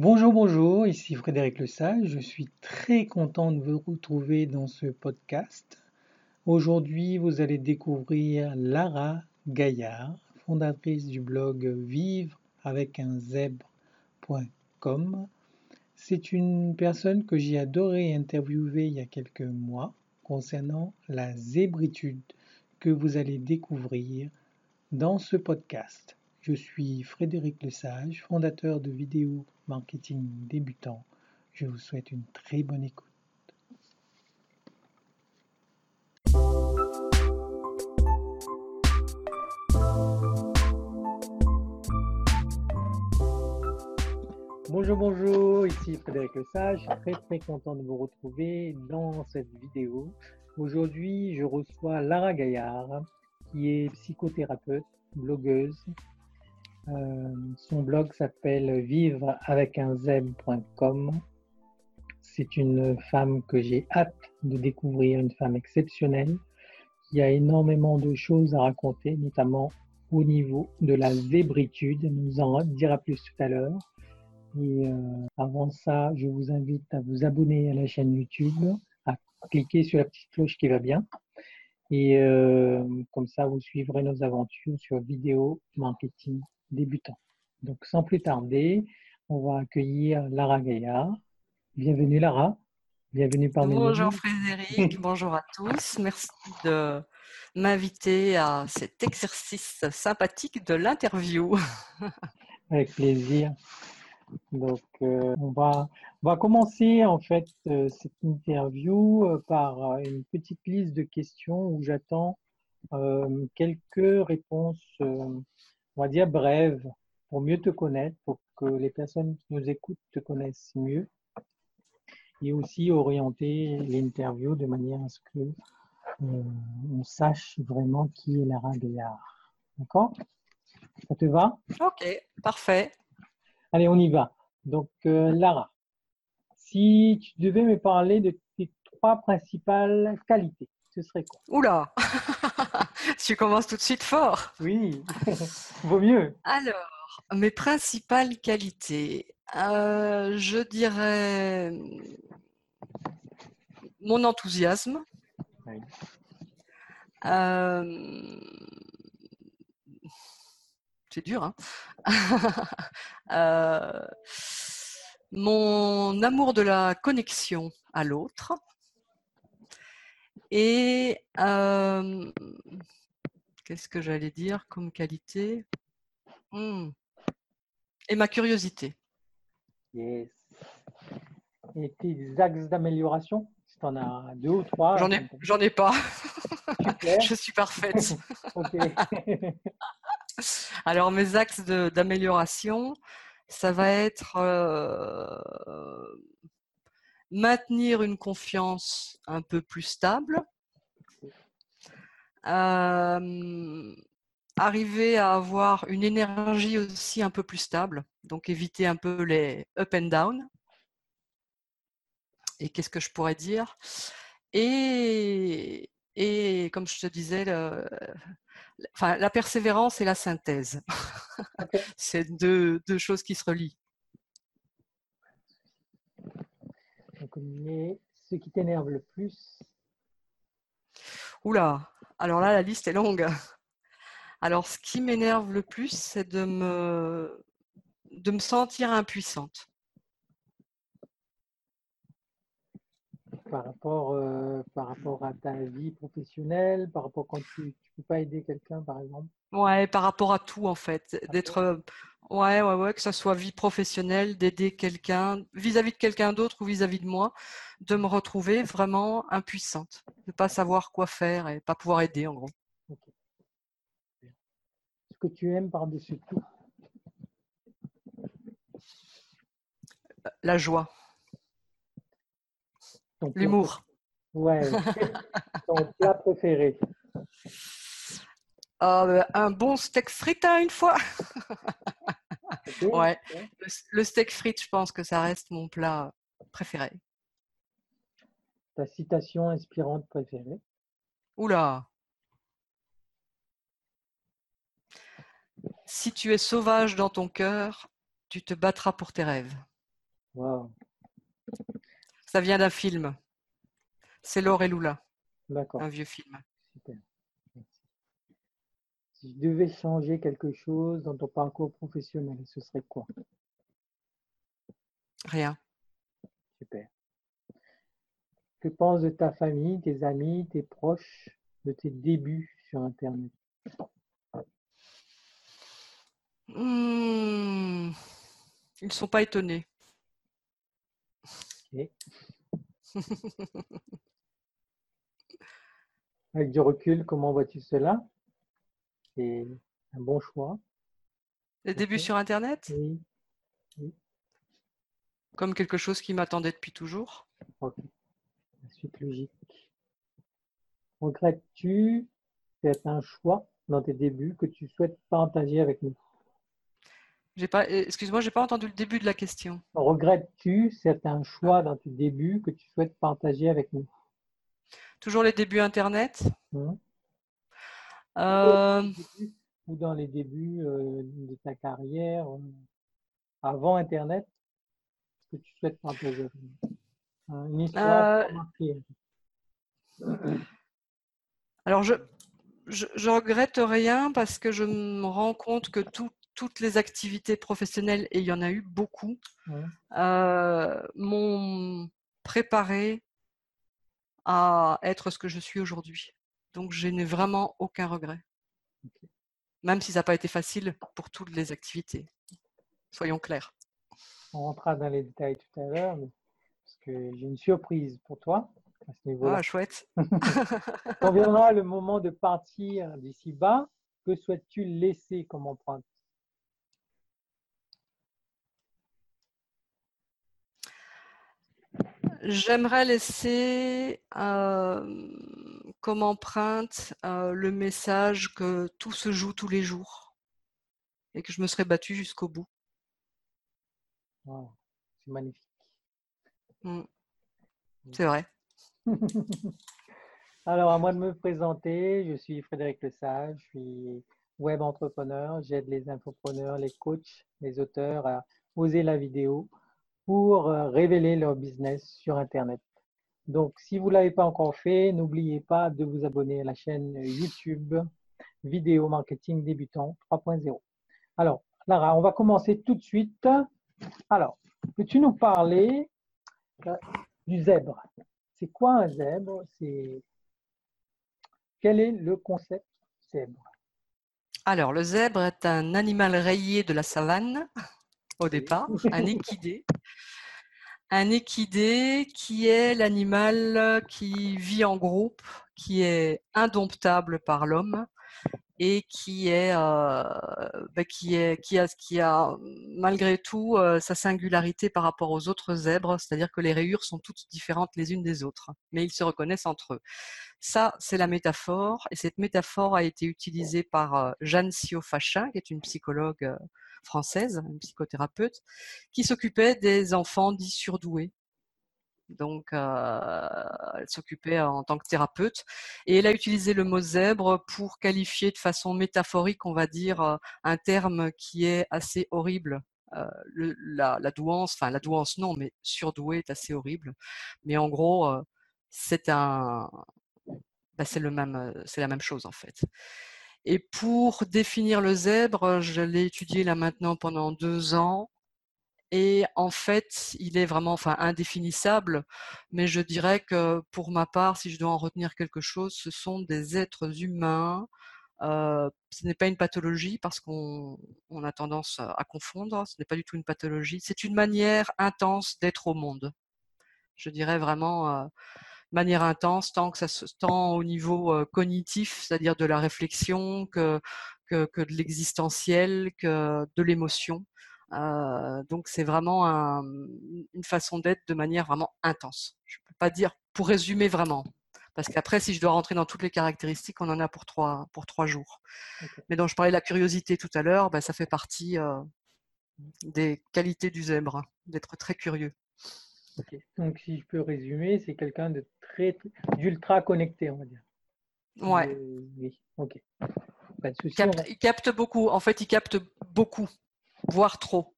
Bonjour, bonjour, ici Frédéric Lesage. Je suis très content de vous retrouver dans ce podcast. Aujourd'hui, vous allez découvrir Lara Gaillard, fondatrice du blog vivre avec un zèbre.com. C'est une personne que j'ai adoré interviewer il y a quelques mois concernant la zébritude que vous allez découvrir dans ce podcast. Je suis Frédéric Lesage, fondateur de Vidéo Marketing Débutant. Je vous souhaite une très bonne écoute. Bonjour, bonjour, ici Frédéric Lesage. Très très content de vous retrouver dans cette vidéo. Aujourd'hui, je reçois Lara Gaillard, qui est psychothérapeute, blogueuse. Euh, son blog s'appelle vivre avec un zeb.com. C'est une femme que j'ai hâte de découvrir, une femme exceptionnelle qui a énormément de choses à raconter, notamment au niveau de la zébritude. Elle nous en dira plus tout à l'heure. Et euh, avant ça, je vous invite à vous abonner à la chaîne YouTube, à cliquer sur la petite cloche qui va bien. Et euh, comme ça, vous suivrez nos aventures sur vidéo marketing débutant. Donc, sans plus tarder, on va accueillir Lara Gaillard. Bienvenue, Lara. Bienvenue parmi nous. Bonjour Frédéric, bonjour à tous. Merci de m'inviter à cet exercice sympathique de l'interview. Avec plaisir. Donc, euh, on, va, on va commencer en fait euh, cette interview euh, par une petite liste de questions où j'attends quelques réponses, on va dire brèves, pour mieux te connaître, pour que les personnes qui nous écoutent te connaissent mieux et aussi orienter l'interview de manière à ce que on sache vraiment qui est Lara Gaillard. D'accord? Ça te va? Ok, parfait. Allez, on y va. Donc, euh, Lara, si tu devais me parler de tes trois principales qualités, ce serait quoi? Oula Tu commences tout de suite fort. Oui, vaut mieux. Alors, mes principales qualités, euh, je dirais mon enthousiasme. Euh, c'est dur, hein euh, mon amour de la connexion à l'autre et euh, qu'est-ce que j'allais dire comme qualité? Hmm. et ma curiosité. Yes. Et tes axes d'amélioration? Si tu en as deux ou trois J'en ai, j'en ai pas. Je suis parfaite. Alors, mes axes d'amélioration, ça va être euh, maintenir une confiance un peu plus stable, euh, arriver à avoir une énergie aussi un peu plus stable, donc éviter un peu les up and down. Et qu'est-ce que je pourrais dire? Et, et comme je te disais, le, enfin, la persévérance et la synthèse. C'est deux, deux, choses qui se relient. Donc, ce qui t'énerve le plus? Oula, alors là, la liste est longue. Alors, ce qui m'énerve le plus, c'est de me, de me sentir impuissante. par rapport, euh, par rapport à ta vie professionnelle, par rapport quand tu ne peux pas aider quelqu'un, par exemple? Ouais, par rapport à tout, en fait. D'être. Ouais, ouais, ouais, que ce soit vie professionnelle, d'aider quelqu'un, vis-à-vis de quelqu'un d'autre ou vis-à-vis de moi, de me retrouver vraiment impuissante, de ne pas savoir quoi faire et pas pouvoir aider, en gros. Ce que tu aimes par-dessus tout? La joie. L'humour. Ouais. Ton plat préféré euh, Un bon steak frites hein, une fois. ouais. Le, steak frites, je pense que ça reste mon plat préféré. Ta citation inspirante préférée? Oula Si tu es sauvage dans ton cœur, tu te battras pour tes rêves. Wow. Ça vient d'un film. C'est Laure et Lula, D'accord. un vieux film. Si je devais changer quelque chose dans ton parcours professionnel, ce serait quoi? Rien. Super. Que penses de ta famille, tes amis, tes proches, de tes débuts sur Internet? Hmm. Ils ne sont pas étonnés. Ok. Avec du recul, comment vois-tu cela? C'est un bon choix. Les débuts sur Internet, Oui. comme quelque chose qui m'attendait depuis toujours? Ok. La suite logique. Regrettes-tu? Certains choix dans tes débuts que tu souhaites partager avec nous? Pas, euh, excuse-moi, j'ai pas entendu le début de la question. Regrettes-tu? Certains choix dans tes débuts que tu souhaites partager avec nous? Toujours les débuts Internet? Hein? Euh, Ou dans les débuts euh, de ta carrière euh, avant Internet, ce que tu souhaites partager? Hein, Une histoire alors je, je, je regrette rien parce que je me rends compte que tout- toutes les activités professionnelles, et il y en a eu beaucoup, euh, m'ont préparé à être ce que je suis aujourd'hui. Donc je n'ai vraiment aucun regret. Même si ça n'a pas été facile pour toutes les activités. Soyons clairs. On rentrera dans les détails tout à l'heure, mais- parce que j'ai une surprise pour toi à ce niveau-là. Ah, chouette. Quand viendra le moment de partir d'ici bas, que souhaites-tu laisser comme empreinte? J'aimerais laisser euh, comme empreinte euh, le message que tout se joue tous les jours et que je me serais battue jusqu'au bout. Wow, c'est magnifique. Mm. C'est vrai. Alors, à moi de me présenter, je suis Frédéric Lesage, je suis web entrepreneur, j'aide les infopreneurs, les coachs, les auteurs à oser la vidéo pour euh, révéler leur business sur Internet. Donc, si vous ne l'avez pas encore fait, n'oubliez pas de vous abonner à la chaîne YouTube Vidéo Marketing Débutant 3.0. Alors, Lara, on va commencer tout de suite. Alors, peux-tu nous parler euh, du zèbre? C'est quoi un zèbre? C'est quel est le concept zèbre? Alors, le zèbre est un animal rayé de la savane au départ, un équidé. Un équidé qui est l'animal qui vit en groupe, qui est indomptable par l'homme et qui est, euh, bah, qui a, malgré tout euh, sa singularité par rapport aux autres zèbres, c'est-à-dire que les rayures sont toutes différentes les unes des autres, mais ils se reconnaissent entre eux. Ça, c'est la métaphore, et cette métaphore a été utilisée par euh, Jeanne Siofachin, qui est une psychologue euh, française, une psychothérapeute, qui s'occupait des enfants dits surdoués. Donc, euh, elle s'occupait en tant que thérapeute et elle a utilisé le mot zèbre pour qualifier de façon métaphorique, on va dire, euh, un terme qui est assez horrible. Euh, la, douance, enfin la douance non, mais surdoué est assez horrible. Mais en gros, c'est un, ben, c'est le même, c'est la même chose en fait. Et pour définir le zèbre, je l'ai étudié là maintenant pendant deux ans. Et en fait, il est vraiment enfin, indéfinissable, mais je dirais que pour ma part, si je dois en retenir quelque chose, ce sont des êtres humains. Euh, ce n'est pas une pathologie parce qu'on on a tendance à confondre, ce n'est pas du tout une pathologie, c'est une manière intense d'être au monde. Je dirais vraiment euh, manière intense, tant, que ça se, tant au niveau cognitif, c'est-à-dire de la réflexion, que, que, que de l'existentiel, que de l'émotion. Euh, donc c'est vraiment un, une façon d'être de manière vraiment intense. Je ne peux pas dire pour résumer vraiment, parce qu'après si je dois rentrer dans toutes les caractéristiques, on en a pour trois pour trois jours. Okay. Mais dont je parlais de la curiosité tout à l'heure, ben, ça fait partie euh, des qualités du zèbre, d'être très curieux. Donc si je peux résumer, c'est quelqu'un de très d'ultra connecté, on va dire. Ouais. De... Oui. Ok. Pas de souci, va... Il capte beaucoup. En fait, il capte beaucoup voire trop.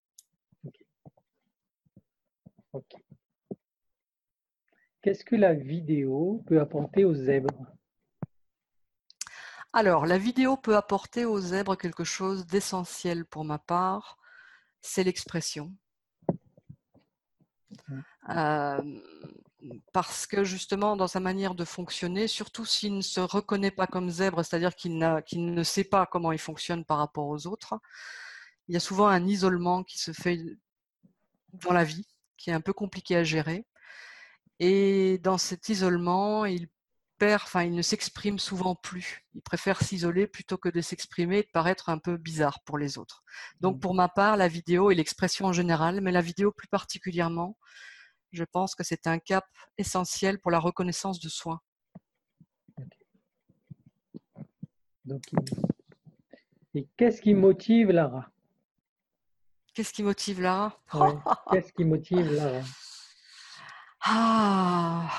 Okay. Qu'est-ce que la vidéo peut apporter aux zèbres? Alors, la vidéo peut apporter aux zèbres quelque chose d'essentiel pour ma part, c'est l'expression. Parce que justement, dans sa manière de fonctionner, surtout s'il ne se reconnaît pas comme zèbre, c'est-à-dire qu'il ne sait pas comment il fonctionne par rapport aux autres, il y a souvent un isolement qui se fait dans la vie, qui est un peu compliqué à gérer. Et dans cet isolement, il perd, enfin, il ne s'exprime souvent plus. Il préfère s'isoler plutôt que de s'exprimer et de paraître un peu bizarre pour les autres. Donc, Mmh. pour ma part, la vidéo et l'expression en général, mais la vidéo plus particulièrement, je pense que c'est un cap essentiel pour la reconnaissance de soi. Donc, il- Et qu'est-ce qui motive Lara? Qu'est-ce qui motive Lara? Ouais. Qu'est-ce qui motive Lara? Ah,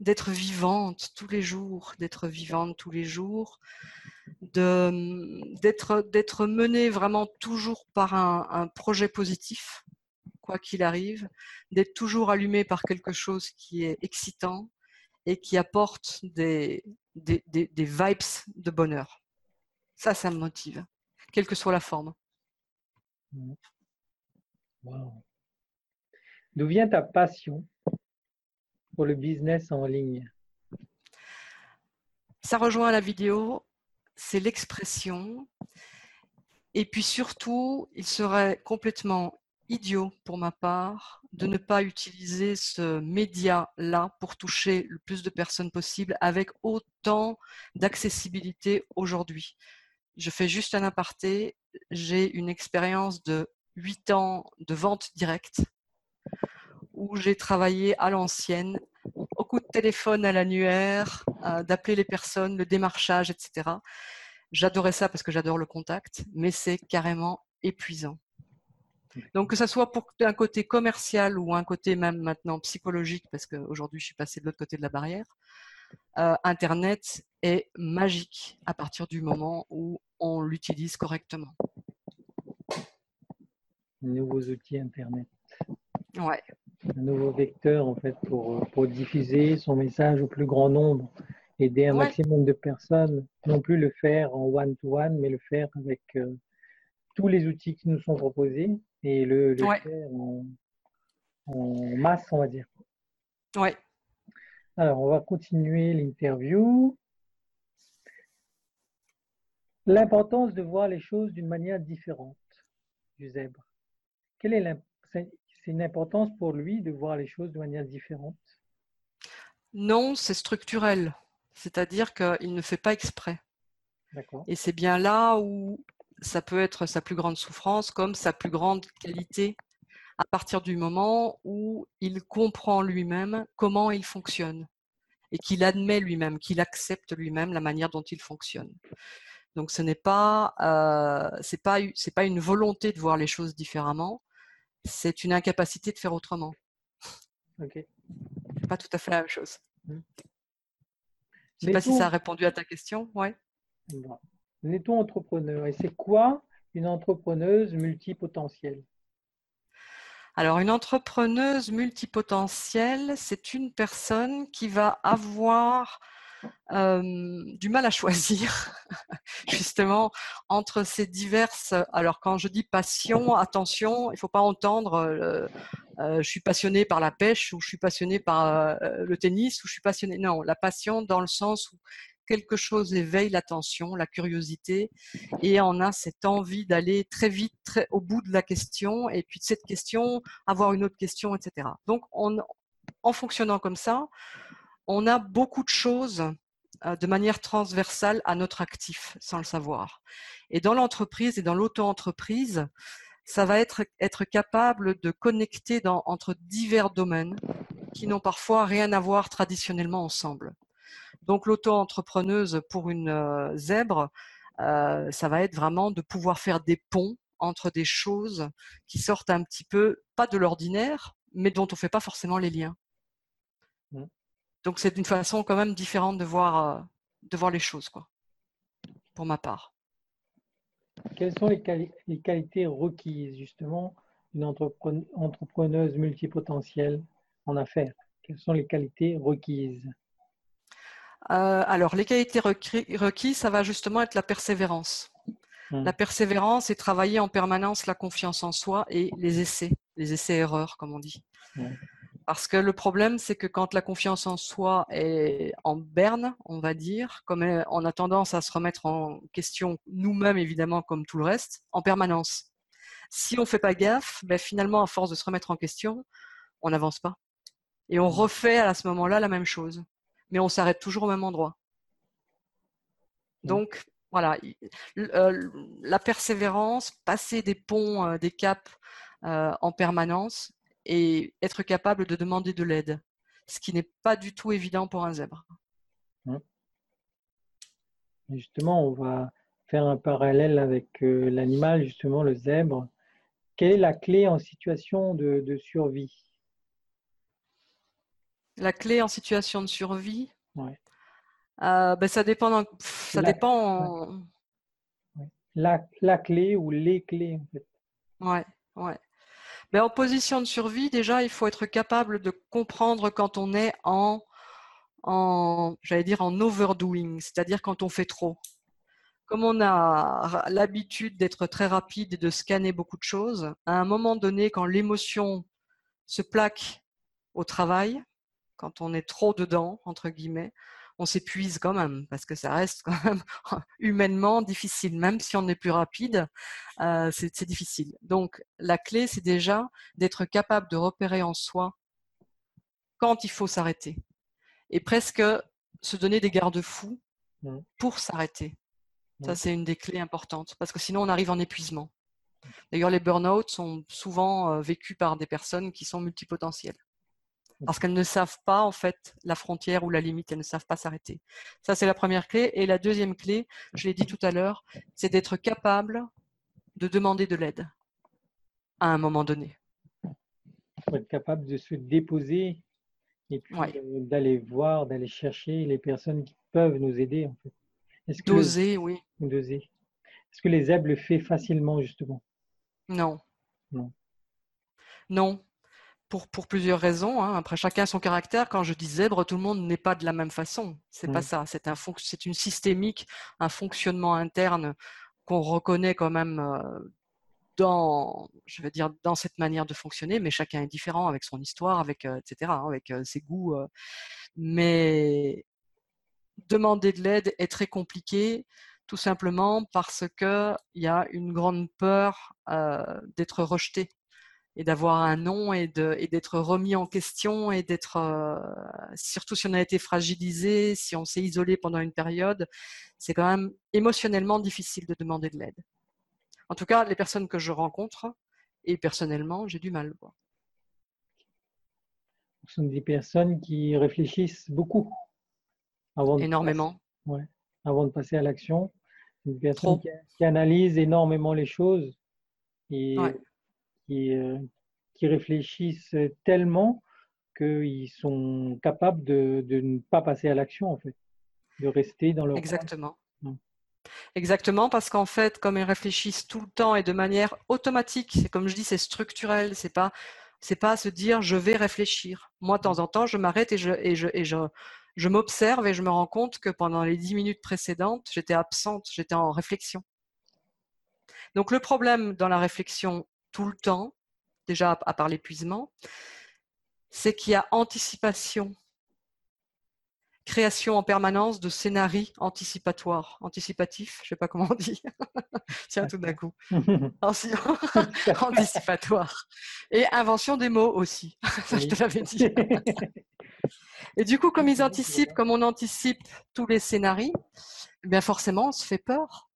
d'être vivante tous les jours, d'être vivante tous les jours, d'être, d'être menée vraiment toujours par un, un projet positif, quoi qu'il arrive, d'être toujours allumée par quelque chose qui est excitant et qui apporte des, des, des, des vibes de bonheur. Ça, ça me motive, quelle que soit la forme. Wow. D'où vient ta passion pour le business en ligne? Ça rejoint la vidéo, c'est l'expression. Et puis surtout, il serait complètement idiot pour ma part de ne pas utiliser ce média-là pour toucher le plus de personnes possible avec autant d'accessibilité aujourd'hui. Je fais juste un aparté. J'ai une expérience de 8 ans de vente directe où j'ai travaillé à l'ancienne, au coup de téléphone à l'annuaire, d'appeler les personnes, le démarchage, etc. J'adorais ça parce que j'adore le contact, mais c'est carrément épuisant. Donc que ce soit pour un côté commercial ou un côté même maintenant psychologique, parce qu'aujourd'hui je suis passée de l'autre côté de la barrière, euh, Internet est magique à partir du moment où on l'utilise correctement. Nouveaux outils Internet. Ouais. Un nouveau vecteur en fait pour, pour diffuser son message au plus grand nombre, aider un Ouais. maximum de personnes, non plus le faire en one-to-one, mais le faire avec euh, tous les outils qui nous sont proposés et le, le Ouais. faire en, en masse, on va dire. Ouais. Alors, on va continuer l'interview. L'importance de voir les choses d'une manière différente du zèbre. Quelle est c'est une importance pour lui de voir les choses de manière différente? Non, c'est structurel. C'est-à-dire qu'il ne fait pas exprès. Et c'est bien là où ça peut être sa plus grande souffrance comme sa plus grande qualité à partir du moment où il comprend lui-même comment il fonctionne et qu'il admet lui-même, qu'il accepte lui-même la manière dont il fonctionne. Donc ce n'est pas, euh, c'est pas, c'est pas une volonté de voir les choses différemment, c'est une incapacité de faire autrement. Ok. Pas tout à fait la même chose. Je sais pas si ça a répondu à ta question. Ouais. Bon. Mettons entrepreneur. Et c'est quoi une entrepreneuse multipotentielle? Alors, une entrepreneuse multipotentielle, c'est une personne qui va avoir euh, du mal à choisir, justement, entre ces diverses. Alors, quand je dis passion, attention, il ne faut pas entendre euh, euh, je suis passionné par la pêche ou je suis passionné par le tennis ou je suis passionné. Non, la passion dans le sens où quelque chose éveille l'attention, la curiosité, et on a cette envie d'aller très vite, au bout de la question, et puis de cette question, avoir une autre question, etc. Donc, on, en fonctionnant comme ça, on a beaucoup de choses euh, de manière transversale à notre actif, sans le savoir. Et dans l'entreprise et dans l'auto-entreprise, ça va être capable de connecter entre divers domaines qui n'ont parfois rien à voir traditionnellement ensemble. Donc l'auto-entrepreneuse pour une euh, zèbre, euh, ça va être vraiment de pouvoir faire des ponts entre des choses qui sortent un petit peu, pas de l'ordinaire, mais dont on ne fait pas forcément les liens. Mm. Donc c'est une façon quand même différente de voir, euh, de voir les choses, quoi, pour ma part. Quelles sont les, quali- les qualités requises justement une entrepreneuse multipotentielle en affaires? Quelles sont les qualités requises? Euh, Alors, les qualités requises, ça va justement être la persévérance. Hum. La persévérance et travailler en permanence la confiance en soi et les essais, les essais-erreurs, comme on dit. Parce que le problème, c'est que quand la confiance en soi est en berne, on va dire, comme on a tendance à se remettre en question nous-mêmes, évidemment, comme tout le reste, en permanence. Si on ne fait pas gaffe, ben finalement, à force de se remettre en question, on n'avance pas. Et on refait à ce moment-là la même chose. Mais on s'arrête toujours au même endroit. Donc, voilà, euh, la persévérance, passer des ponts, euh, des caps euh, en permanence, et être capable de demander de l'aide, ce qui n'est pas du tout évident pour un zèbre. Justement, on va faire un parallèle avec euh, l'animal, justement le zèbre. Quelle est la clé en situation de, survie? La clé en situation de survie euh, ben, Ça dépend. ça la, dépend la, la, clé ou les clés, en fait. Ouais, ouais. Mais en position de survie, déjà, il faut être capable de comprendre quand on est en, en j'allais dire, en overdoing, c'est-à-dire quand on fait trop. Comme on a l'habitude d'être très rapide et de scanner beaucoup de choses, à un moment donné, quand l'émotion se plaque au travail, quand on est trop dedans, entre guillemets, on s'épuise quand même parce que ça reste quand même humainement difficile. Même si on est plus rapide, euh, c'est difficile. Donc la clé, c'est déjà d'être capable de repérer en soi quand il faut s'arrêter et presque se donner des garde-fous mmh. pour s'arrêter. Ça, c'est une des clés importantes parce que sinon on arrive en épuisement. D'ailleurs, les burn-out sont souvent euh, vécus par des personnes qui sont multipotentielles parce qu'elles ne savent pas en fait la frontière ou la limite, elles ne savent pas s'arrêter. Ça, c'est la première clé. Et la deuxième clé, je l'ai dit tout à l'heure, c'est d'être capable de demander de l'aide à un moment donné. Il faut être capable de se déposer et puis d'aller voir, d'aller chercher les personnes qui peuvent nous aider en fait. Est-ce que Doser, oui. Doser. Est-ce que les zèbres le font facilement justement? Non. Non. Non, pour, pour plusieurs raisons. Hein. Après, chacun son caractère. Quand je dis zèbre, tout le monde n'est pas de la même façon. C'est pas mm. ça. C'est un c'est une systémique, un fonctionnement interne qu'on reconnaît quand même euh, dans, je veux dire, dans cette manière de fonctionner. Mais chacun est différent avec son histoire, avec euh, etc., hein, avec euh, ses goûts. mais demander de l'aide est très compliqué tout simplement parce que il y a une grande peur d'être rejeté et d'avoir un nom et d'être remis en question et d'être, euh, surtout si on a été fragilisé, si on s'est isolé pendant une période, c'est quand même émotionnellement difficile de demander de l'aide. En tout cas, les personnes que je rencontre, et personnellement, j'ai du mal. Ce sont des personnes qui réfléchissent beaucoup. Avant Énormément. ouais, avant de passer à l'action. Des personnes qui, qui, analysent énormément les choses et qui, euh, qui réfléchissent tellement qu'ils sont capables de, de, ne pas passer à l'action, en fait, de rester dans leur. Exactement. Exactement, parce qu'en fait, comme ils réfléchissent tout le temps et de manière automatique, c'est comme je dis, c'est structurel, c'est pas, c'est pas se dire je vais réfléchir. Moi, de temps en temps, je m'arrête et je, et je, et je, je m'observe et je me rends compte que pendant les dix minutes précédentes, j'étais absente, j'étais en réflexion. Donc le problème dans la réflexion tout le temps, déjà à part l'épuisement, c'est qu'il y a anticipation, création en permanence de scénarios anticipatoires, anticipatifs, je ne sais pas comment on dit, tiens tout d'un coup, anticipatoire, et invention des mots aussi, ça je te l'avais dit. et du coup, comme ils anticipent, comme on anticipe tous les scénarios, eh bien forcément, on se fait peur.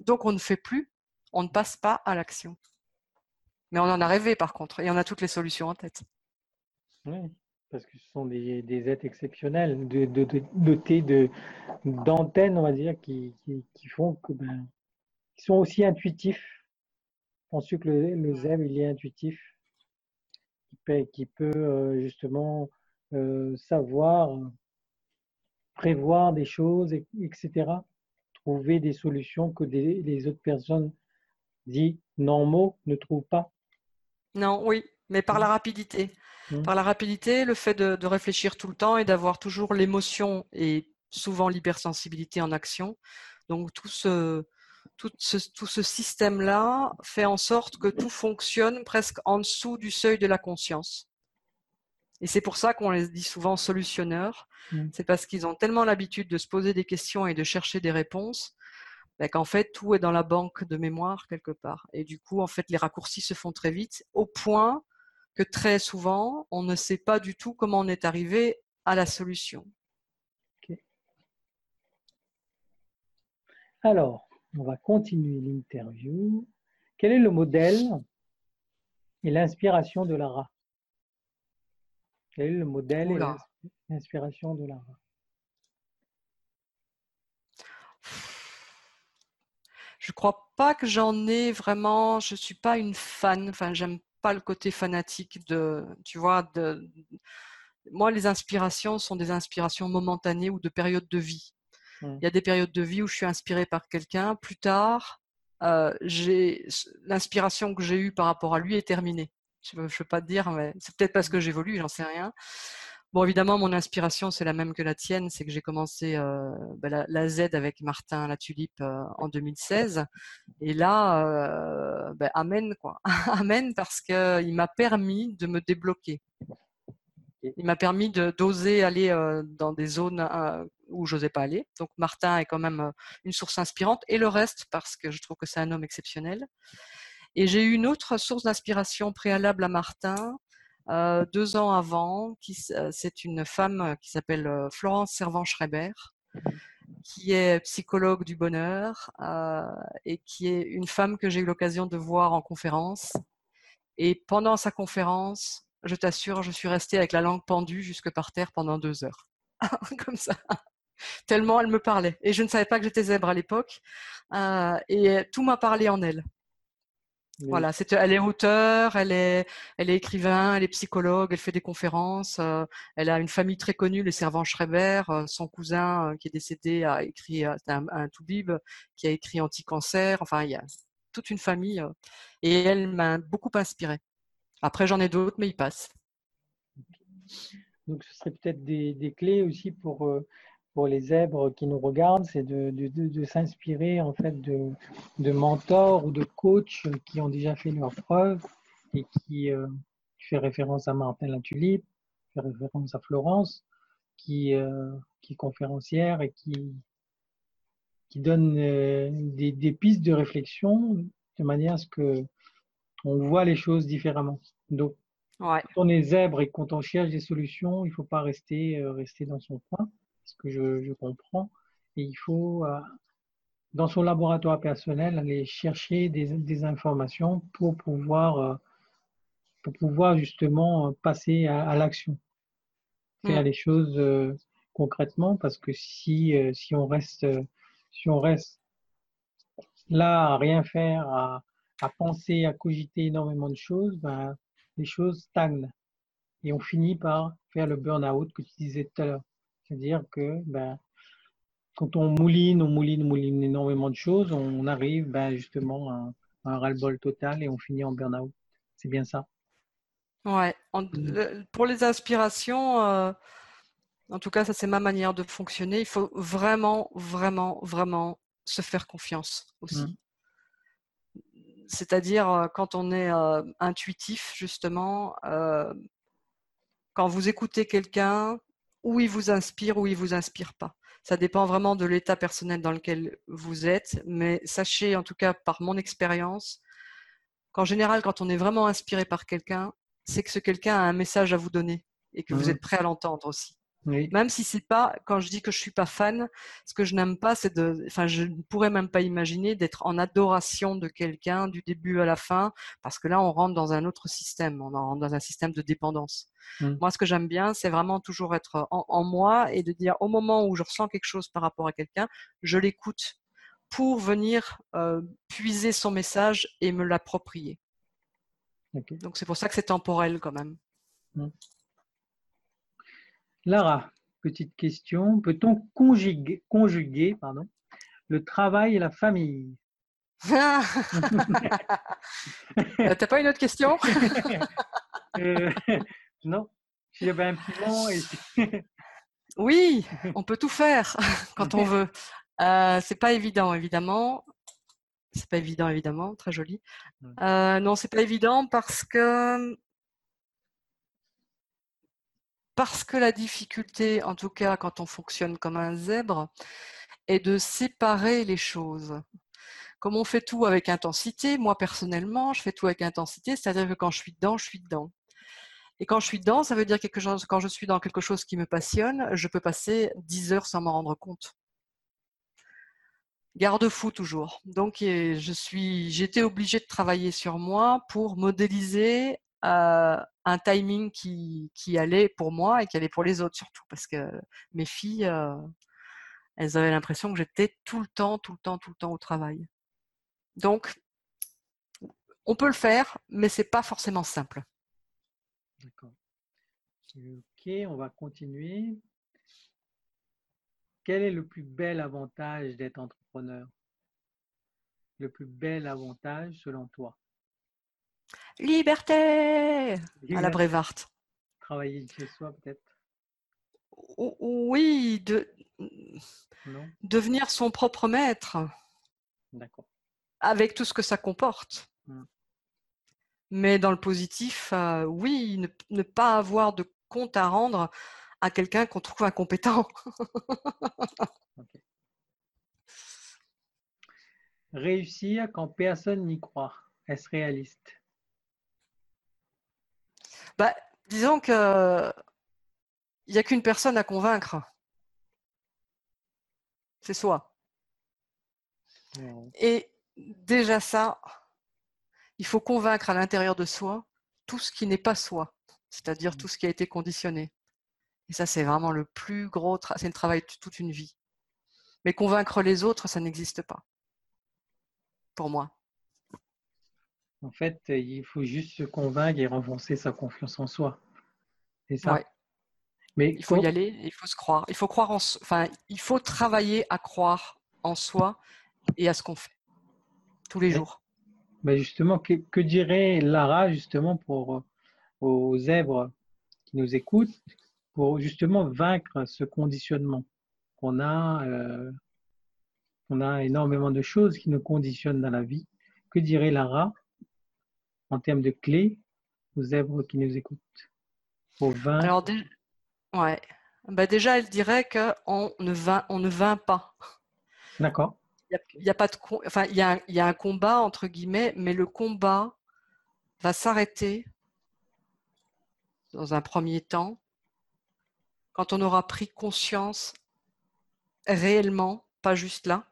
Donc on ne fait plus, on ne passe pas à l'action. Mais on en a rêvé par contre, et on a toutes les solutions en tête. Oui, parce que ce sont des, êtres exceptionnels, de, dotés de, d'antennes, on va dire, qui, font que, ben, qui sont aussi intuitifs. Pense que le, le zèbre, il est intuitif, qui peut, euh, justement euh, savoir, prévoir des choses, etc. Trouver des solutions que les autres personnes dites normaux ne trouvent pas. Non, oui, mais par la rapidité. Mhm. Par la rapidité, le fait de, de réfléchir tout le temps et d'avoir toujours l'émotion et souvent l'hypersensibilité en action. Donc tout ce, tout ce, tout ce système-là fait en sorte que tout fonctionne presque en dessous du seuil de la conscience. Et c'est pour ça qu'on les dit souvent solutionneurs. Mm. C'est parce qu'ils ont tellement l'habitude de se poser des questions et de chercher des réponses ben, qu'en fait, tout est dans la banque de mémoire quelque part. Et du coup, en fait, les raccourcis se font très vite, au point que très souvent, on ne sait pas du tout comment on est arrivé à la solution. Alors, on va continuer l'interview. Quel est le modèle et l'inspiration de Lara? Quel est le modèle et Oula. l'inspiration de Lara? Je crois pas que j'en ai vraiment. Je suis pas une fan. Enfin, j'aime pas le côté fanatique de. Tu vois, de. Moi, les inspirations sont des inspirations momentanées ou de périodes de vie. Mm. Il y a des périodes de vie où je suis inspirée par quelqu'un. Plus tard, euh, l'inspiration que j'ai eue par rapport à lui est terminée. Je ne peux pas te dire, mais c'est peut-être parce que j'évolue, j'en sais rien. Bon, évidemment, mon inspiration, c'est la même que la tienne, c'est que j'ai commencé euh, ben, la, Z avec Martin La Tulipe euh, en 2016. Et là, euh, ben, amen, quoi. amen, parce qu'il m'a permis de me débloquer. Il m'a permis d'oser aller dans des zones où j'osais pas aller. Donc Martin est quand même une source inspirante et le reste parce que je trouve que c'est un homme exceptionnel. Et j'ai eu une autre source d'inspiration préalable à Martin euh, deux ans avant. C'est une femme qui s'appelle Florence Servan-Schreiber, qui est psychologue du bonheur euh, et qui est une femme que j'ai eu l'occasion de voir en conférence. Et pendant sa conférence, je t'assure, je suis restée avec la langue pendue jusque par terre pendant deux heures. Comme ça. Tellement elle me parlait. Et je ne savais pas que j'étais zèbre à l'époque. Euh, et tout m'a parlé en elle. Voilà, c'est, elle est auteure, elle est, elle est écrivain, elle est psychologue, elle fait des conférences. euh, elle a une famille très connue, les servants Schreiber. euh, son cousin euh, qui est décédé a écrit un, un toubib qui a écrit Anti-cancer. Enfin, il y a toute une famille. et elle m'a beaucoup inspirée. Après, j'en ai d'autres, mais ils passent. Donc, ce serait peut-être des, des clés aussi pour, pour les zèbres qui nous regardent, c'est de, de, de, de s'inspirer en fait de, mentors ou de coachs qui ont déjà fait leurs preuves et qui, euh, fait référence à Martin Latulipe, fait référence à Florence, qui, euh, qui est conférencière et qui, qui donne euh, des, des pistes de réflexion de manière à ce que on voit les choses différemment. Donc, Ouais. quand on est zèbre et quand on cherche des solutions, il ne faut pas rester, euh, rester dans son coin, ce que je, je comprends. Et il faut, euh, dans son laboratoire personnel, aller chercher des, des informations pour pouvoir, euh, pour pouvoir justement euh, passer à, à l'action, faire les choses euh, concrètement, parce que si, si on reste, si on reste là à rien faire, à, à penser, à cogiter énormément de choses, ben, les choses stagnent et on finit par faire le burn-out que tu disais tout à l'heure. C'est-à-dire que ben, quand on mouline, on mouline, on mouline énormément de choses, on arrive ben, justement à, à un ras-le-bol total et on finit en burn-out. C'est bien ça. Ouais. En- Mm. le- pour les inspirations, euh, en tout cas, ça c'est ma manière de fonctionner. Il faut vraiment, vraiment, vraiment se faire confiance aussi. Mm. C'est-à-dire euh, quand on est euh, intuitif, justement, euh, quand vous écoutez quelqu'un, où il vous inspire, ou il vous inspire pas. Ça dépend vraiment de l'état personnel dans lequel vous êtes, mais sachez, en tout cas par mon expérience, qu'en général, quand on est vraiment inspiré par quelqu'un, c'est que ce quelqu'un a un message à vous donner et que vous Mhm. êtes prêt à l'entendre aussi. Oui. Même si c'est pas, quand je dis que je suis pas fan, ce que je n'aime pas, c'est de, enfin, je ne pourrais même pas imaginer d'être en adoration de quelqu'un du début à la fin, parce que là, on rentre dans un autre système, on rentre dans un système de dépendance. Mm. Moi, ce que j'aime bien, c'est vraiment toujours être en, en moi et de dire au moment où je ressens quelque chose par rapport à quelqu'un, je l'écoute pour venir euh, puiser son message et me l'approprier. Donc c'est pour ça que c'est temporel quand même. Lara, petite question. Peut-on conjuguer, conjuguer pardon, le travail et la famille? Euh, t'as pas une autre question? Euh, Non, un et Oui, on peut tout faire quand on veut. Euh, c'est pas évident, évidemment. C'est pas évident, évidemment. Très joli. Euh, non, c'est pas évident parce que parce que la difficulté, en tout cas quand on fonctionne comme un zèbre, est de séparer les choses. Comme on fait tout avec intensité, moi personnellement, je fais tout avec intensité, c'est-à-dire que quand je suis dedans, je suis dedans. Et quand je suis dedans, ça veut dire quelque chose, quand je suis dans quelque chose qui me passionne, je peux passer 10 heures sans m'en rendre compte. Garde-fou toujours. Donc, je suis, j'étais obligée de travailler sur moi pour modéliser un timing qui, qui allait pour moi et qui allait pour les autres surtout, parce que mes filles, euh, elles avaient l'impression que j'étais tout le temps, tout le temps, tout le temps au travail. Donc, on peut le faire, mais c'est pas forcément simple. D'accord. Ok, on va continuer. Quel est le plus bel avantage d'être entrepreneur? Le plus bel avantage selon toi? Liberté à la. Brevard. Travailler de chez soi peut-être? Oui, de Non? devenir son propre maître D'accord. avec tout ce que ça comporte. Mm. Mais dans le positif, euh, oui, ne, ne pas avoir de compte à rendre à quelqu'un qu'on trouve incompétent. Réussir quand personne n'y croit. Est-ce réaliste? Bah, disons que il n'y a qu'une personne à convaincre. C'est soi. Et déjà ça, il faut convaincre à l'intérieur de soi tout ce qui n'est pas soi, c'est-à-dire Mm. tout ce qui a été conditionné. Et ça, c'est vraiment le plus gros, tra- c'est le travail de toute une vie. Mais convaincre les autres, ça n'existe pas. Pour moi. En fait, il faut juste se convaincre et renforcer sa confiance en soi. C'est ça? Ouais. Mais Il faut y aller, il faut se croire. Il faut croire en, enfin, il faut travailler à croire en soi et à ce qu'on fait tous les jours. mais justement, que, que dirait Lara justement pour euh, aux zèbres qui nous écoutent pour justement vaincre ce conditionnement qu'on a, euh, on a énormément de choses qui nous conditionnent dans la vie? Que dirait Lara en termes de clés aux zèbres qui nous écoutent pour vaincre Alors, dé- ouais. Bah, déjà, elle dirait qu'on ne on ne vainc pas. D'accord. Il y a, il y a pas de, com- enfin, il y a, un- y a un combat entre guillemets, mais le combat va s'arrêter dans un premier temps quand on aura pris conscience réellement, pas juste là,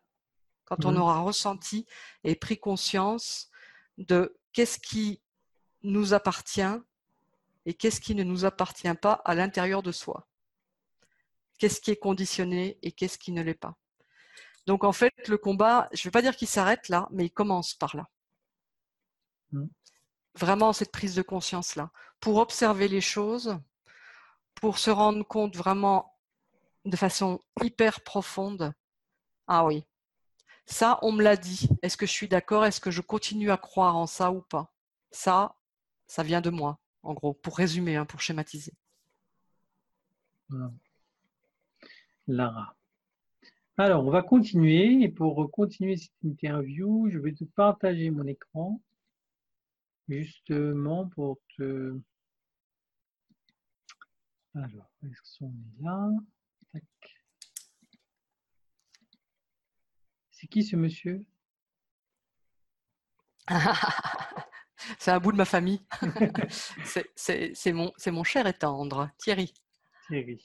quand on Mhm. aura ressenti et pris conscience de qu'est-ce qui nous appartient et qu'est-ce qui ne nous appartient pas à l'intérieur de soi. Qu'est-ce qui est conditionné et qu'est-ce qui ne l'est pas. Donc en fait, le combat, je ne vais pas dire qu'il s'arrête là, mais il commence par là. Mm. Vraiment cette prise de conscience-là, pour observer les choses, pour se rendre compte vraiment de façon hyper profonde. Ah oui, ça, on me l'a dit. Est-ce que je suis d'accord? Est-ce que je continue à croire en ça ou pas? Ça, ça vient de moi, en gros, pour résumer, hein, pour schématiser. Lara. Alors, on va continuer. Et pour continuer cette interview, je vais te partager mon écran. Justement pour te. Alors, est-ce qu'on est là? Tac. C'est qui ce monsieur? C'est un bout de ma famille. C'est- mon, c'est mon cher et tendre, Thierry. Thierry.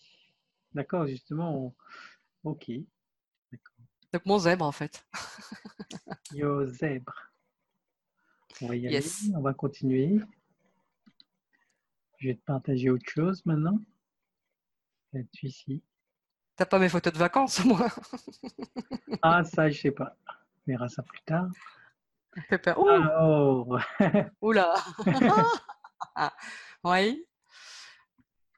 D'accord, justement. on- Ok. Donc mon zèbre, en fait. Yo zèbre. On va y aller. Yes. On va continuer. Je vais te partager autre chose maintenant. Là-dessus ici. T'as pas mes photos de vacances, moi? Ah, ça, je sais pas. On verra ça plus tard. Pépère. Ouh, Alors, Oula Oui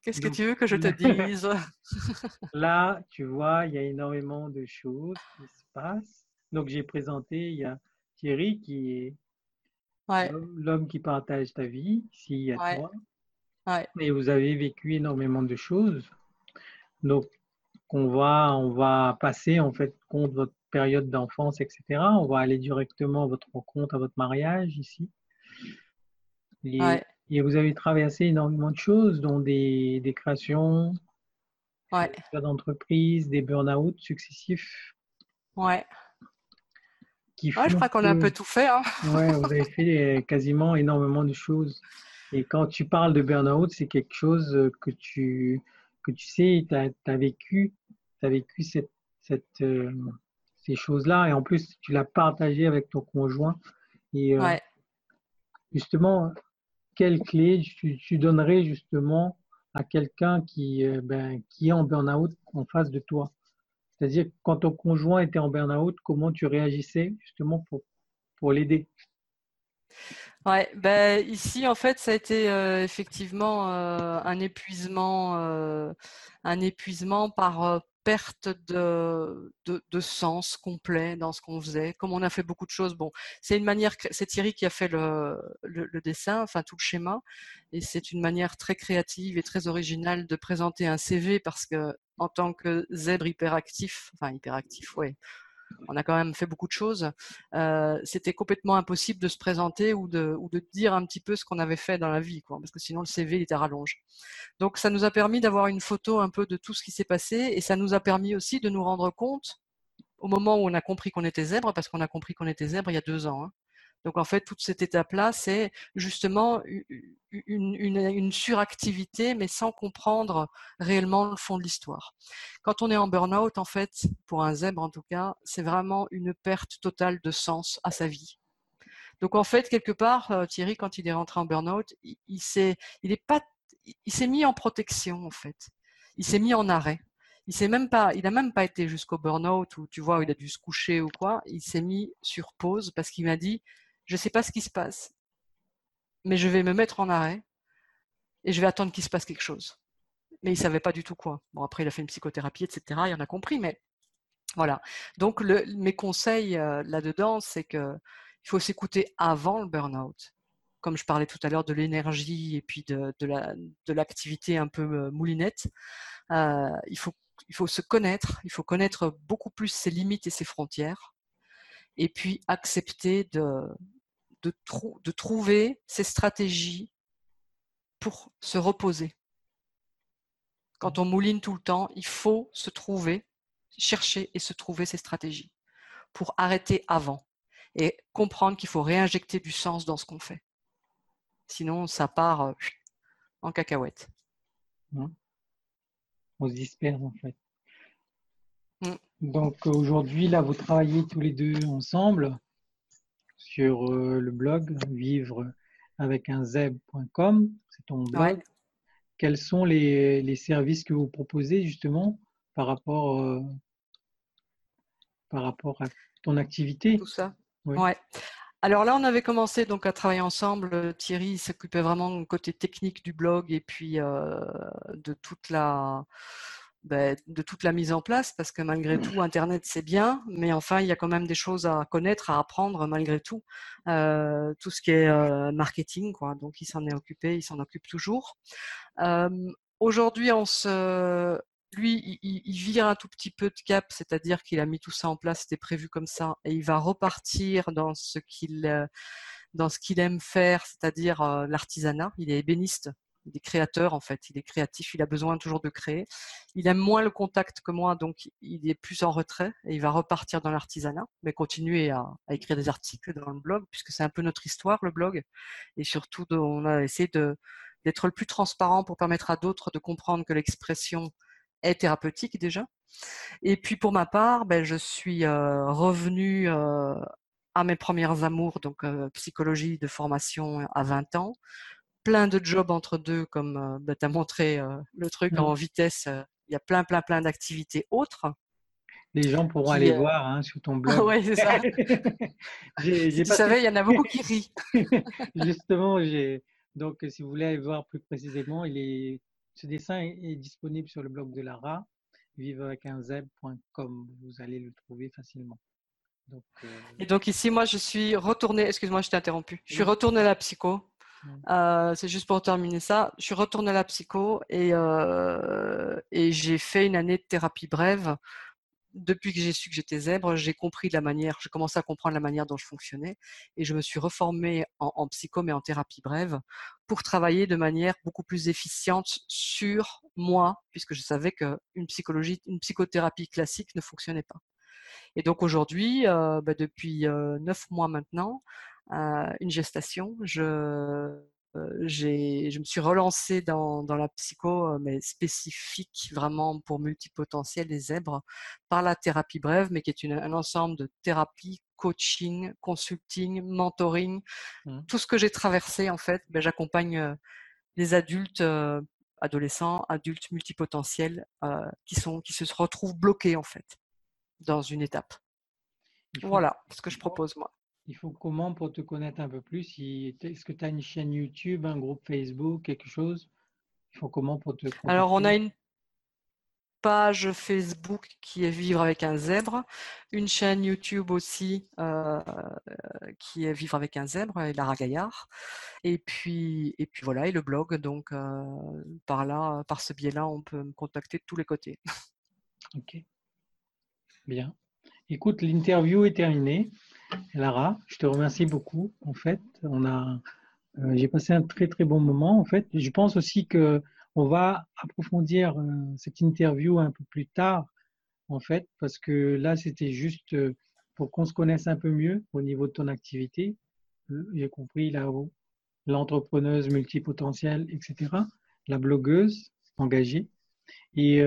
Qu'est-ce que tu veux que je te dise? là, tu vois, il y a énormément de choses qui se passent. Donc, j'ai présenté, il y a Thierry qui est l'homme qui partage ta vie, ici à toi. Et vous avez vécu énormément de choses. Donc, on va, on va passer en fait compte votre période d'enfance, etc. On va aller directement à votre rencontre, à votre mariage ici. Et, vous avez traversé énormément de choses, dont des, des créations, ouais. d'entreprise, des burn-out successifs. Ouais. Qui je crois qu'on a un peu tout fait. Hein. Ouais, vous avez fait euh, quasiment énormément de choses. Et quand tu parles de burn-out, c'est quelque chose que tu, que tu sais, tu as, vécu, as vécu cette, cette, euh, ces choses-là. Et en plus, tu l'as partagé avec ton conjoint. Et euh, justement, quelle clé tu, tu, donnerais justement à quelqu'un qui, euh, ben, qui est en burn-out en face de toi? C'est-à-dire, quand ton conjoint était en burn-out, comment tu réagissais justement pour, pour l'aider? Ouais, ben, ici en fait ça a été euh, effectivement euh, un épuisement, un épuisement par perte de, de, sens complet dans ce qu'on faisait. Comme on a fait beaucoup de choses, bon, c'est une manière, c'est Thierry qui a fait le, le, dessin, enfin tout le schéma, et c'est une manière très créative et très originale de présenter un CV parce que en tant que zèbre hyperactif, enfin hyperactif, ouais, on a quand même fait beaucoup de choses. Euh, c'était complètement impossible de se présenter ou de, dire un petit peu ce qu'on avait fait dans la vie, parce que sinon le CV était rallonge. Donc ça nous a permis d'avoir une photo un peu de tout ce qui s'est passé et ça nous a permis aussi de nous rendre compte au moment où on a compris qu'on était zèbre, parce qu'on a compris qu'on était zèbre il y a deux ans. Hein, donc en fait, toute cette étape-là, c'est justement une, suractivité, mais sans comprendre réellement le fond de l'histoire. Quand on est en burn-out, en fait, pour un zèbre en tout cas, c'est vraiment une perte totale de sens à sa vie. Donc en fait, quelque part, euh, Thierry, quand il est rentré en burn-out, il, s'est, mis en protection en fait. Il s'est mis en arrêt. Il s'est même pas, même pas été jusqu'au burn-out où tu vois, il a dû se coucher ou quoi. Il s'est mis sur pause parce qu'il m'a dit, je ne sais pas ce qui se passe, mais je vais me mettre en arrêt et je vais attendre qu'il se passe quelque chose. Mais il ne savait pas du tout quoi. Bon, après, il a fait une psychothérapie, etc. Il en a compris, mais voilà. Donc, mes conseils euh, là-dedans, c'est qu'il faut s'écouter avant le burn-out. Comme je parlais tout à l'heure de l'énergie et puis de, de l'activité un peu euh, moulinette, euh, il, faut, il faut se connaître, il faut connaître beaucoup plus ses limites et ses frontières, et puis accepter de, de, de trouver ces stratégies pour se reposer. Quand on mouline tout le temps, il faut se trouver, chercher et se trouver ces stratégies pour arrêter avant et comprendre qu'il faut réinjecter du sens dans ce qu'on fait. Sinon, ça part euh, en cacahuète. On se disperse en fait. Mm. Donc aujourd'hui, là, vous travaillez tous les deux ensemble sur euh, le blog vivre avec un zeb.com, c'est ton blog. Quels sont les, services que vous proposez justement par rapport, euh, par rapport à ton activité? Tout ça. Ouais. Alors là, on avait commencé donc à travailler ensemble. Thierry s'occupait vraiment du côté technique du blog et puis euh, de toute la ben, de toute la mise en place, parce que malgré tout, Internet, c'est bien, mais enfin, il y a quand même des choses à connaître, à apprendre malgré tout. Euh, tout ce qui est euh, marketing, quoi. Donc, il s'en est occupé, il s'en occupe toujours. Euh, Aujourd'hui, on se... lui, il, il, vire un tout petit peu de cap, c'est-à-dire qu'il a mis tout ça en place, c'était prévu comme ça, et il va repartir dans ce qu'il dans ce qu'il aime faire, c'est-à-dire l'artisanat. Il est ébéniste il est créateur en fait, il est créatif, il a besoin toujours de créer. Il aime moins le contact que moi, donc il est plus en retrait et il va repartir dans l'artisanat, mais continuer à, écrire des articles dans le blog, puisque c'est un peu notre histoire, le blog. Et surtout, on a essayé d'être le plus transparent pour permettre à d'autres de comprendre que l'expression est thérapeutique déjà. Et puis pour ma part, ben, je suis euh, revenue euh, à mes premières amours, donc euh, psychologie de formation à 20 ans plein de jobs entre deux, comme euh, bah, tu as montré euh, le truc en vitesse. Euh, il y a plein, plein, plein d'activités autres. Les gens pourront aller voir hein, sur ton blog. oui, c'est ça. tu savais, il y en a beaucoup qui rient. Justement, donc si vous voulez aller voir plus précisément, il est... ce dessin est, disponible sur le blog de Lara, vive avec un zeb.com. Vous allez le trouver facilement. Et donc ici, moi, je suis retournée, excuse-moi, je t'ai interrompu, je suis retournée à la psycho. C'est juste pour terminer ça. Je suis retournée à la psycho et, et j'ai fait une année de thérapie brève depuis que j'ai su que j'étais zèbre, j'ai compris la manière, j'ai commencé à comprendre la manière dont je fonctionnais et je me suis reformée en, psycho mais en thérapie brève pour travailler de manière beaucoup plus efficiente sur moi puisque je savais qu'une psychologie, une psychothérapie classique ne fonctionnait pas. Et donc aujourd'hui, euh, bah, depuis euh, neuf mois maintenant, euh, une gestation, je je me suis relancée dans, dans la psycho, mais spécifique vraiment pour multipotentiels et zèbres, par la thérapie brève, mais qui est une, un ensemble de thérapies, coaching, consulting, mentoring, mmh. tout ce que j'ai traversé en fait, ben, j'accompagne les adultes, adolescents, adultes multipotentiels qui sont qui se retrouvent bloqués en fait dans une étape. Voilà ce que je propose moi. Il faut comment pour te connaître un peu plus? Est-ce que tu as une chaîne YouTube, un groupe Facebook, quelque chose? Il faut comment pour te Alors, on a une page Facebook qui est Vivre avec un zèbre, une chaîne YouTube aussi euh, qui est Vivre avec un zèbre et Lara Gaillard, et puis et puis voilà et le blog. Donc euh, par là, par ce biais-là, on peut me contacter de tous les côtés. Ok, bien. Écoute, l'interview est terminée. Lara, je te remercie beaucoup. En fait, on a, euh, j'ai passé un très très bon moment. En fait, je pense aussi que on va approfondir euh, cette interview un peu plus tard, en fait, parce que là, c'était juste euh, pour qu'on se connaisse un peu mieux au niveau de ton activité. J'ai compris là l'entrepreneuse multipotentielle, etc. La blogueuse engagée. Et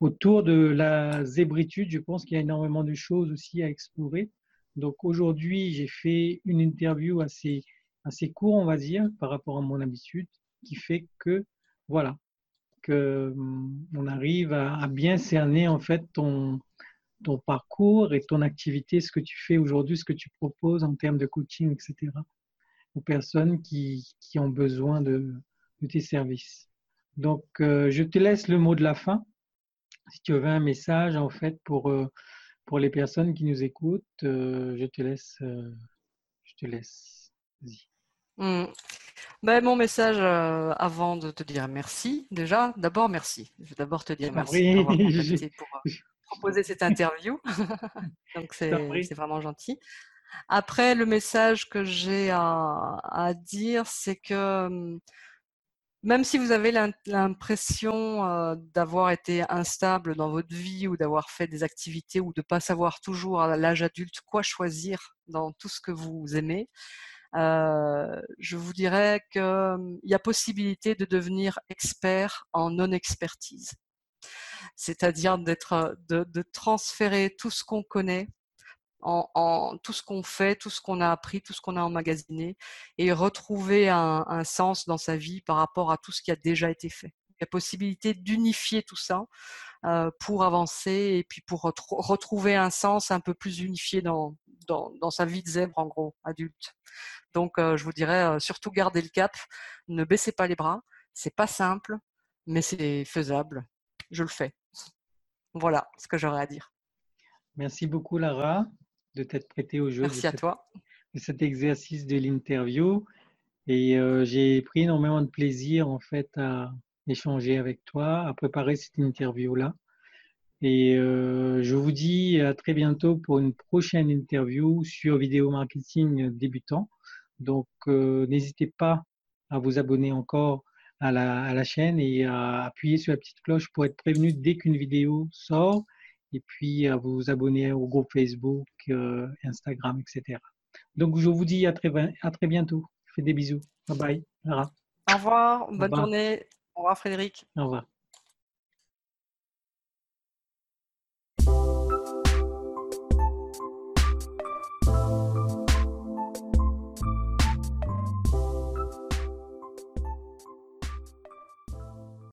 autour de la zébritude, je pense qu'il y a énormément de choses aussi à explorer. Donc aujourd'hui, j'ai fait une interview assez, assez court, on va dire, par rapport à mon habitude, qui fait que, voilà, que hum, on arrive à, bien cerner en fait ton, ton parcours et ton activité, ce que tu fais aujourd'hui, ce que tu proposes en termes de coaching, etc. aux personnes qui, qui ont besoin de, de, tes services. Donc, euh, je te laisse le mot de la fin. Si tu avais un message en fait pour euh, pour les personnes qui nous écoutent, euh, je te laisse. Euh, je te laisse. Mmh. Ben, mon message euh, avant de te dire merci, déjà, d'abord merci. Je vais d'abord te dire ah merci pour proposer cette interview. Donc c'est vraiment gentil. Après, le message que j'ai à, à, dire, c'est que hum, même si vous avez l'impression euh, d'avoir été instable dans votre vie ou d'avoir fait des activités ou de ne pas savoir toujours à l'âge adulte quoi choisir dans tout ce que vous aimez, euh, je vous dirais qu'il y a possibilité de devenir expert en non-expertise. C'est-à-dire de transférer tout ce qu'on connaît en, tout ce qu'on fait, tout ce qu'on a appris, tout ce qu'on a emmagasiné, et retrouver un, sens dans sa vie par rapport à tout ce qui a déjà été fait. Il y a possibilité d'unifier tout ça euh, pour avancer et puis pour retrouver un sens un peu plus unifié dans, dans, sa vie de zèbre, en gros, adulte. Donc, euh, je vous dirais, euh, surtout gardez le cap, ne baissez pas les bras. C'est pas simple, mais c'est faisable. Je le fais. Voilà ce que j'aurais à dire. Merci beaucoup, Lara de t'être prêté au jeu. Merci à toi. De cet exercice de l'interview. Et euh, j'ai pris énormément de plaisir en fait à échanger avec toi, à préparer cette interview-là. Et euh, je vous dis à très bientôt pour une prochaine interview sur vidéo marketing débutant. Donc euh, n'hésitez pas à vous abonner encore à la, à la, chaîne et à appuyer sur la petite cloche pour être prévenu dès qu'une vidéo sort et puis à vous abonner au groupe Facebook, euh, Instagram, etc. Donc je vous dis à très, à très bientôt. Je fais des bisous. Bye bye. Au revoir, bonne journée. Au revoir Frédéric. Au revoir.